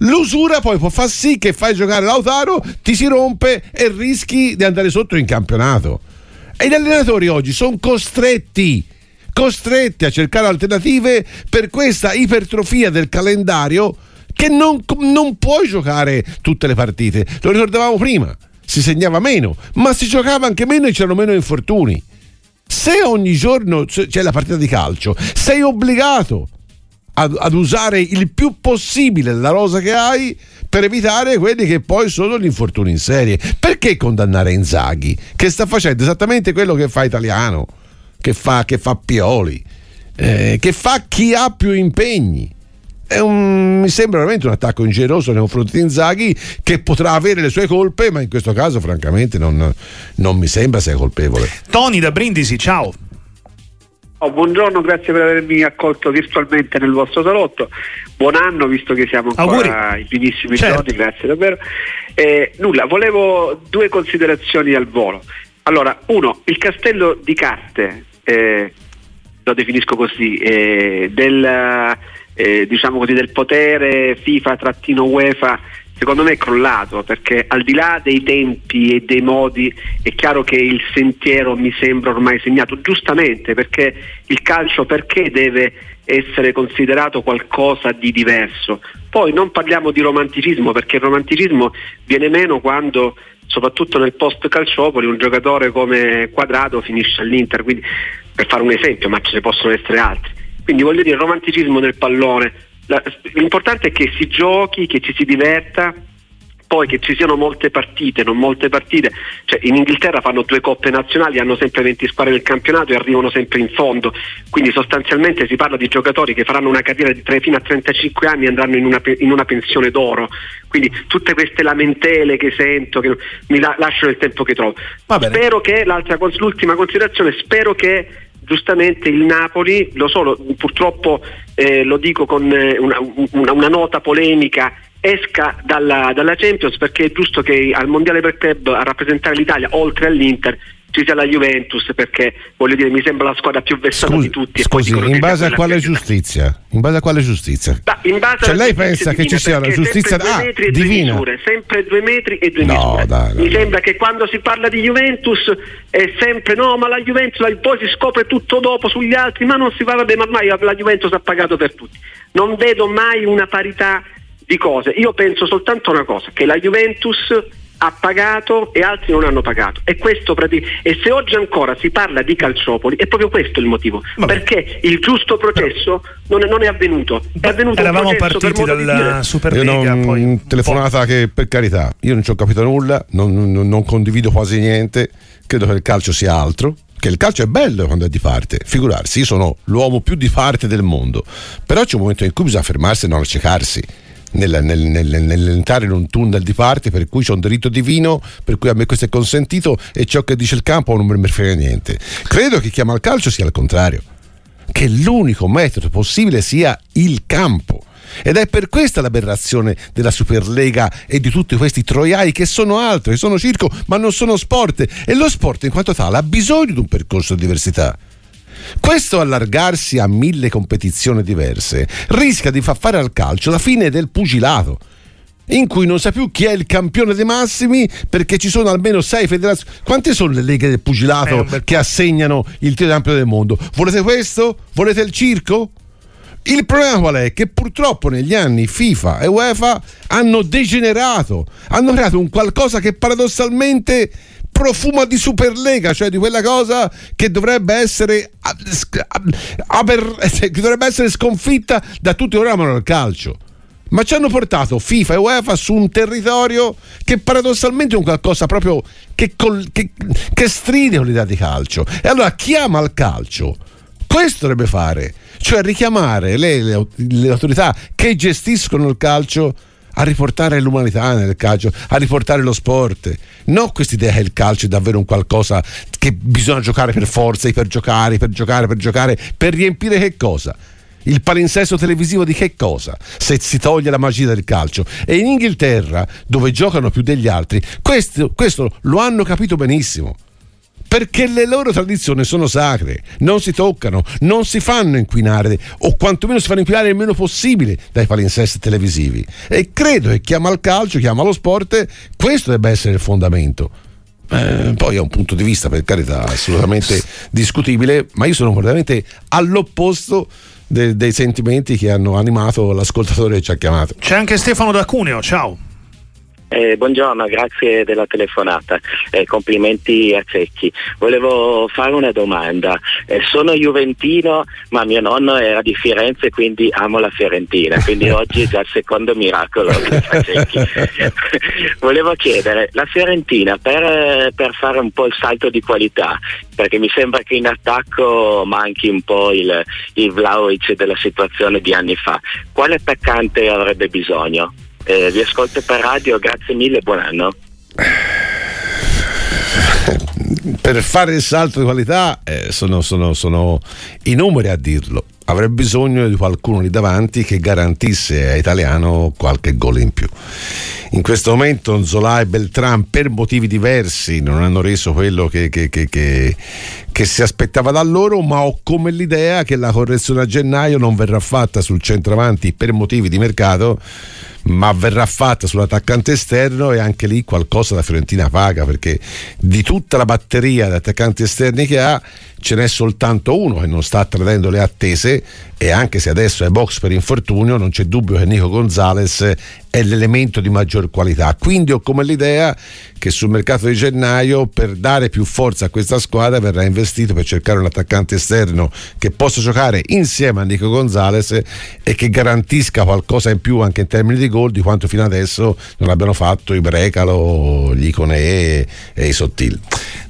L'usura poi può far sì che fai giocare Lautaro, ti si rompe e rischi di andare sotto in campionato. E gli allenatori oggi sono costretti, costretti a cercare alternative per questa ipertrofia del calendario che non, non puoi giocare tutte le partite. Lo ricordavamo prima, si segnava meno, ma si giocava anche meno e c'erano meno infortuni. Se ogni giorno c'è la partita di calcio, sei obbligato ad, ad, usare il più possibile la rosa che hai per evitare quelli che poi sono gli infortuni in serie. Perché condannare Inzaghi, che sta facendo esattamente quello che fa Italiano, che fa, che fa Pioli, eh, che fa chi ha più impegni? Un, mi sembra veramente un attacco ingeneroso nei confronti di Inzaghi che potrà avere le sue colpe, ma in questo caso, francamente, non, non mi sembra sia colpevole. Tony da Brindisi, ciao. Oh, buongiorno, grazie per avermi accolto virtualmente nel vostro salotto. Buon anno, visto che siamo ancora Auguri. in finissimi certo. giorni, grazie davvero. Eh, nulla, volevo due considerazioni al volo. Allora, uno, il castello di carte, eh, lo definisco così, eh, del, eh, diciamo così, del potere FIFA-UEFA secondo me è crollato perché al di là dei tempi e dei modi è chiaro che il sentiero mi sembra ormai segnato, giustamente perché il calcio perché deve essere considerato qualcosa di diverso. Poi non parliamo di romanticismo perché il romanticismo viene meno quando soprattutto nel post calciopoli un giocatore come Quadrado finisce all'Inter, quindi, per fare un esempio, ma ce ne possono essere altri. Quindi voglio dire, il romanticismo del pallone. La, l'importante è che si giochi, che ci si diverta, poi che ci siano molte partite, non molte partite, cioè in Inghilterra fanno due coppe nazionali, hanno sempre 20 squadre nel campionato e arrivano sempre in fondo, quindi sostanzialmente si parla di giocatori che faranno una carriera di 3 fino a 35 anni e andranno in una, in una pensione d'oro, quindi tutte queste lamentele che sento che mi la, lasciano il tempo che trovo. Spero che, l'ultima considerazione, spero che giustamente il Napoli, lo so, purtroppo eh, lo dico con eh, una, una, una, nota polemica, esca dalla, dalla, Champions perché è giusto che al Mondiale per Club a rappresentare l'Italia, oltre all'Inter, ci sia la Juventus perché voglio dire mi sembra la squadra più vessata scusi, di tutti. Scusi, in base a quale giustizia? In base a quale giustizia? Da, cioè lei pensa che ci sia la giustizia ah, divina? Misure, sempre due metri e due no, misure. Dai, mi sembra che quando si parla di Juventus è sempre no, ma la Juventus poi si scopre tutto dopo sugli altri, ma non si va, vabbè, ma ormai la Juventus ha pagato per tutti. Non vedo mai una parità di cose. Io penso soltanto una cosa, che la Juventus ha pagato e altri non hanno pagato. E, e se oggi ancora si parla di calciopoli è proprio questo il motivo, Vabbè. perché il giusto processo non è, non è avvenuto. È avvenuto Eravamo partiti dalla Superlega. Io poi telefonata che per carità, io non ci ho capito nulla, non, non, non condivido quasi niente, credo che il calcio sia altro, che il calcio è bello quando è di parte, figurarsi, io sono l'uomo più di parte del mondo, però c'è un momento in cui bisogna fermarsi e non accecarsi nel, nel, nel, nell'entrare in un tunnel di parte per cui c'è un diritto divino, per cui a me questo è consentito e ciò che dice il campo non ne frega niente. Credo che chiama al calcio sia il contrario, che l'unico metodo possibile sia il campo. Ed è per questa l'aberrazione della Superlega e di tutti questi troiai che sono altro, che sono circo, ma non sono sport. E lo sport in quanto tale ha bisogno di un percorso di diversità. Questo allargarsi a mille competizioni diverse rischia di far fare al calcio la fine del pugilato in cui non sa più chi è il campione dei massimi perché ci sono almeno sei federazioni. Quante sono le leghe del pugilato eh, che assegnano il titolo campione del mondo? Volete questo? Volete il circo? Il problema qual è? Che purtroppo negli anni FIFA e UEFA hanno degenerato, hanno creato un qualcosa che paradossalmente profuma di Superlega, cioè di quella cosa che dovrebbe essere, che dovrebbe essere sconfitta da tutti ora amano il calcio. Ma ci hanno portato FIFA e UEFA su un territorio che paradossalmente è un qualcosa proprio che, col, che, che stride con l'idea di calcio. E allora chi ama il calcio? Questo dovrebbe fare, cioè richiamare le, le, le autorità che gestiscono il calcio a riportare l'umanità nel calcio, a riportare lo sport. Non quest'idea che il calcio è davvero un qualcosa che bisogna giocare per forza, per giocare, per giocare, per giocare, per riempire che cosa? Il palinsesto televisivo di che cosa? Se si toglie la magia del calcio. E in Inghilterra, dove giocano più degli altri, questo, questo lo hanno capito benissimo perché le loro tradizioni sono sacre, non si toccano, non si fanno inquinare o quantomeno si fanno inquinare il meno possibile dai palinsesti televisivi. E credo che chiama al calcio, chiama allo sport, questo debba essere il fondamento. Eh, poi è un punto di vista, per carità, assolutamente discutibile, ma io sono veramente all'opposto de- dei sentimenti che hanno animato l'ascoltatore che ci ha chiamato. C'è anche Stefano da Cuneo, ciao. Eh, buongiorno, grazie della telefonata, eh, complimenti a Cecchi. Volevo fare una domanda. Eh, sono juventino, ma mio nonno era di Firenze, quindi amo la Fiorentina, quindi oggi è già il secondo miracolo che fa Cecchi. Volevo chiedere, la Fiorentina per, per, fare un po' il salto di qualità, perché mi sembra che in attacco manchi un po' il, il Vlaovic della situazione di anni fa, quale attaccante avrebbe bisogno? Eh, vi ascolto per radio, grazie mille buon anno. Per fare il salto di qualità eh, sono, sono, sono i numeri a dirlo. Avrebbe bisogno di qualcuno lì davanti che garantisse a Italiano qualche gol in più. In questo momento Zola e Beltran per motivi diversi non hanno reso quello che, che, che, che, si aspettava da loro, ma ho come l'idea che la correzione a gennaio non verrà fatta sul centravanti per motivi di mercato ma verrà fatta sull'attaccante esterno e anche lì qualcosa la Fiorentina paga perché di tutta la batteria di attaccanti esterni che ha ce n'è soltanto uno che non sta tradendo le attese e anche se adesso è box per infortunio non c'è dubbio che Nico Gonzalez è l'elemento di maggior qualità quindi ho come l'idea che sul mercato di gennaio per dare più forza a questa squadra verrà investito per cercare un attaccante esterno che possa giocare insieme a Nico Gonzalez e che garantisca qualcosa in più anche in termini di gol di quanto fino adesso non abbiano fatto i Brecalo, gli Icone e, i Sottil.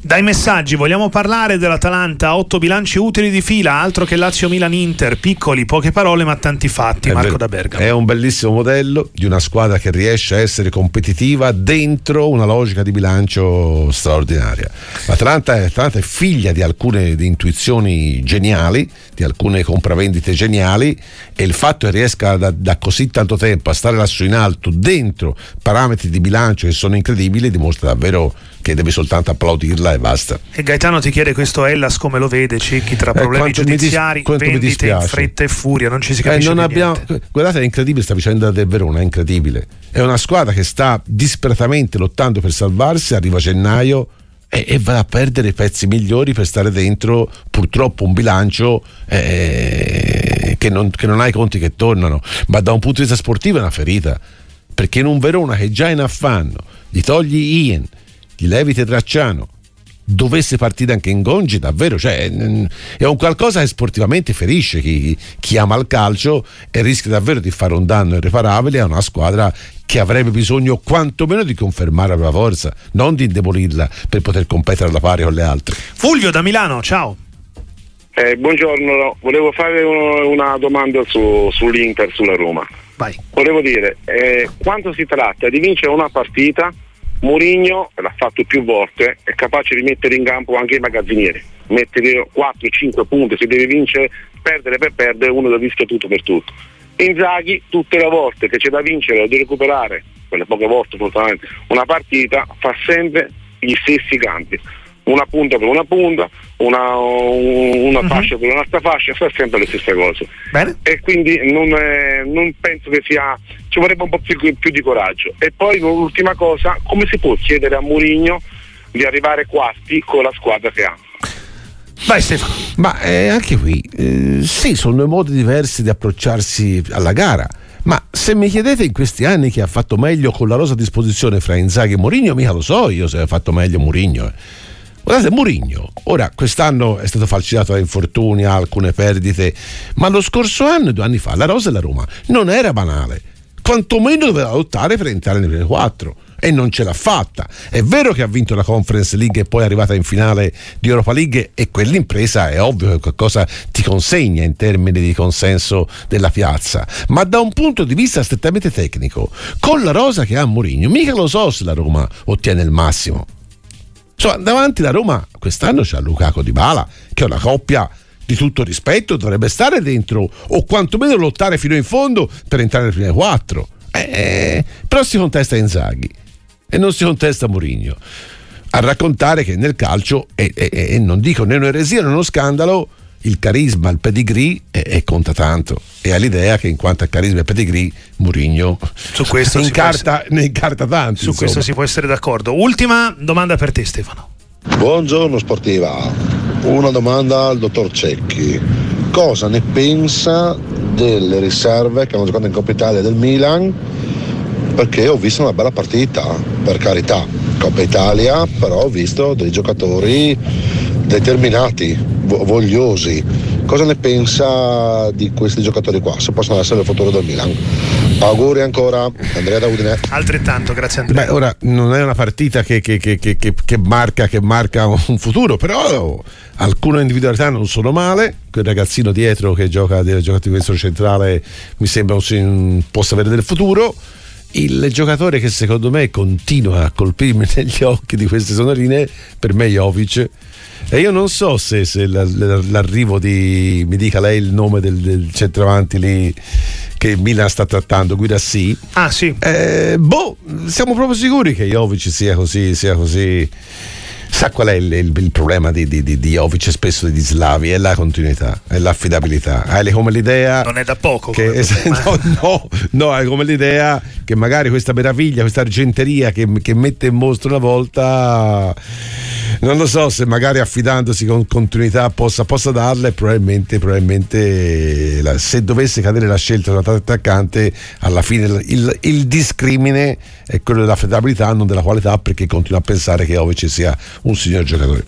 Dai messaggi vogliamo parlare dell'Atalanta, otto bilanci utili di fila, altro che Lazio Milan Inter, piccoli, poche parole ma tanti fatti, è Marco ver- da Bergamo. È un bellissimo modello di una squadra che riesce a essere competitiva dentro una logica di bilancio straordinaria. L'Atalanta è, L'Atalanta è figlia di alcune di intuizioni geniali, di alcune compravendite geniali e il fatto che riesca da, da così tanto tempo a stare lassù in alto dentro parametri di bilancio che sono incredibili dimostra davvero che devi soltanto applaudirla e basta. E Gaetano ti chiede questo Ellas come lo vede, Cicchi, tra eh, problemi eh, giudiziari, dis- vendite in fretta e furia, non ci si capisce eh, non abbiamo, Guardate, è incredibile sta vicenda del Verona, è incredibile. È una squadra che sta disperatamente lottando per salvarsi, arriva a gennaio e, e va a perdere i pezzi migliori per stare dentro purtroppo un bilancio eh, che, non, che non ha i conti che tornano, ma da un punto di vista sportivo è una ferita, perché in un Verona che già in affanno gli togli Ian, gli levite Tracciano, dovesse partire anche in Gongi, davvero, cioè, è un qualcosa che sportivamente ferisce chi, chi, ama il calcio e rischia davvero di fare un danno irreparabile a una squadra che avrebbe bisogno quantomeno di confermare la propria forza, non di indebolirla per poter competere alla pari con le altre. Fulvio da Milano, ciao. Eh, buongiorno, volevo fare una domanda su, sull'Inter, sulla Roma. Vai. Volevo dire, eh, quando si tratta di vincere una partita, Mourinho l'ha fatto più volte, è capace di mettere in campo anche i magazzinieri, mettere 4-5 punti, se deve vincere, perdere per perdere, uno lo rischia tutto per tutto. Inzaghi tutte le volte che c'è da vincere o di recuperare, quelle poche volte fortunatamente, una partita fa sempre gli stessi campi una punta per una punta, una, una uh-huh. fascia per un'altra fascia, fa sempre le stesse cose. Bene. E quindi non, è, non, penso che sia, ci vorrebbe un po' più, più, di coraggio. E poi l'ultima cosa, come si può chiedere a Mourinho di arrivare quarti con la squadra che ha? Vai Stefano. Ma eh, anche qui, eh, sì, sono due modi diversi di approcciarsi alla gara. Ma se mi chiedete in questi anni chi ha fatto meglio con la rosa a disposizione fra Inzaghi e Mourinho, mica lo so io se ha fatto meglio Mourinho. Eh. Guardate, Murigno, ora quest'anno è stato falciato da infortuni, alcune perdite, ma lo scorso anno, due anni fa, la Rosa della Roma non era banale, quantomeno doveva lottare per entrare nelle prime quattro e non ce l'ha fatta. È vero che ha vinto la Conference League e poi è arrivata in finale di Europa League e quell'impresa è ovvio che qualcosa ti consegna in termini di consenso della piazza, ma da un punto di vista strettamente tecnico, con la rosa che ha Mourinho, mica lo so se la Roma ottiene il massimo. Insomma, davanti la Roma quest'anno c'è Lukaku Di Bala, che è una coppia di tutto rispetto dovrebbe stare dentro o quantomeno lottare fino in fondo per entrare nelle prime quattro. Eh, però si contesta Inzaghi e non si contesta Mourinho a raccontare che nel calcio, e non dico né un'eresia né uno scandalo, il carisma, il pedigree e, e, conta tanto. E ha l'idea che in quanto a carisma e pedigree, Murigno su questo incarta, essere... ne incarta tanti. Su insomma. questo si può essere d'accordo. Ultima domanda per te, Stefano. Buongiorno sportiva, una domanda al dottor Cecchi. Cosa ne pensa delle riserve che hanno giocato in Coppa Italia del Milan? Perché ho visto una bella partita, per carità, Coppa Italia, però ho visto dei giocatori determinati, vogliosi. Cosa ne pensa di questi giocatori qua? Se possono essere il futuro del Milan. Auguri ancora, Andrea da Udine. Altrettanto, grazie Andrea. Beh, ora non è una partita che, che, che, che marca, marca, un futuro, però alcune individualità non sono male. Quel ragazzino dietro che gioca, gioca di questo centrale mi sembra un, possa avere del futuro il giocatore che secondo me continua a colpirmi negli occhi di queste sonorine per me è Jovic e io non so se, se l'arrivo di mi dica lei il nome del, del centravanti lì che Milan sta trattando Guidassi ah sì eh, boh siamo proprio sicuri che Jovic sia così sia così Sa qual è il, il, il problema di, di, di, di Jovic e spesso di Slavi? È la continuità, è l'affidabilità. Hai come l'idea. Non è da poco. Che, no, no, no, hai come l'idea che magari questa meraviglia, questa argenteria che, che mette in mostro una volta non lo so se magari affidandosi con continuità possa, possa darle probabilmente, probabilmente la, se dovesse cadere la scelta di un attaccante alla fine il, il, discrimine è quello dell'affidabilità non della qualità perché continua a pensare che Ovic sia un signor giocatore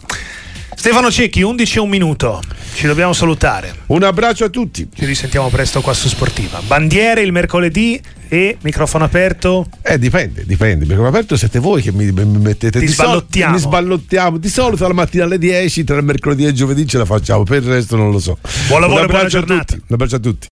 Stefano Cecchi, 11 e un minuto. Ci dobbiamo salutare. Un abbraccio a tutti. Ci risentiamo presto qua su Sportiva. Bandiere il mercoledì e microfono aperto? Eh, dipende, dipende. Microfono aperto siete voi che mi, mi mettete Ti di sballottiamo. Sol- mi sballottiamo. Di solito la mattina alle 10, tra il mercoledì e giovedì ce la facciamo, per il resto non lo so. Buon lavoro, buona giornata. Un abbraccio a tutti.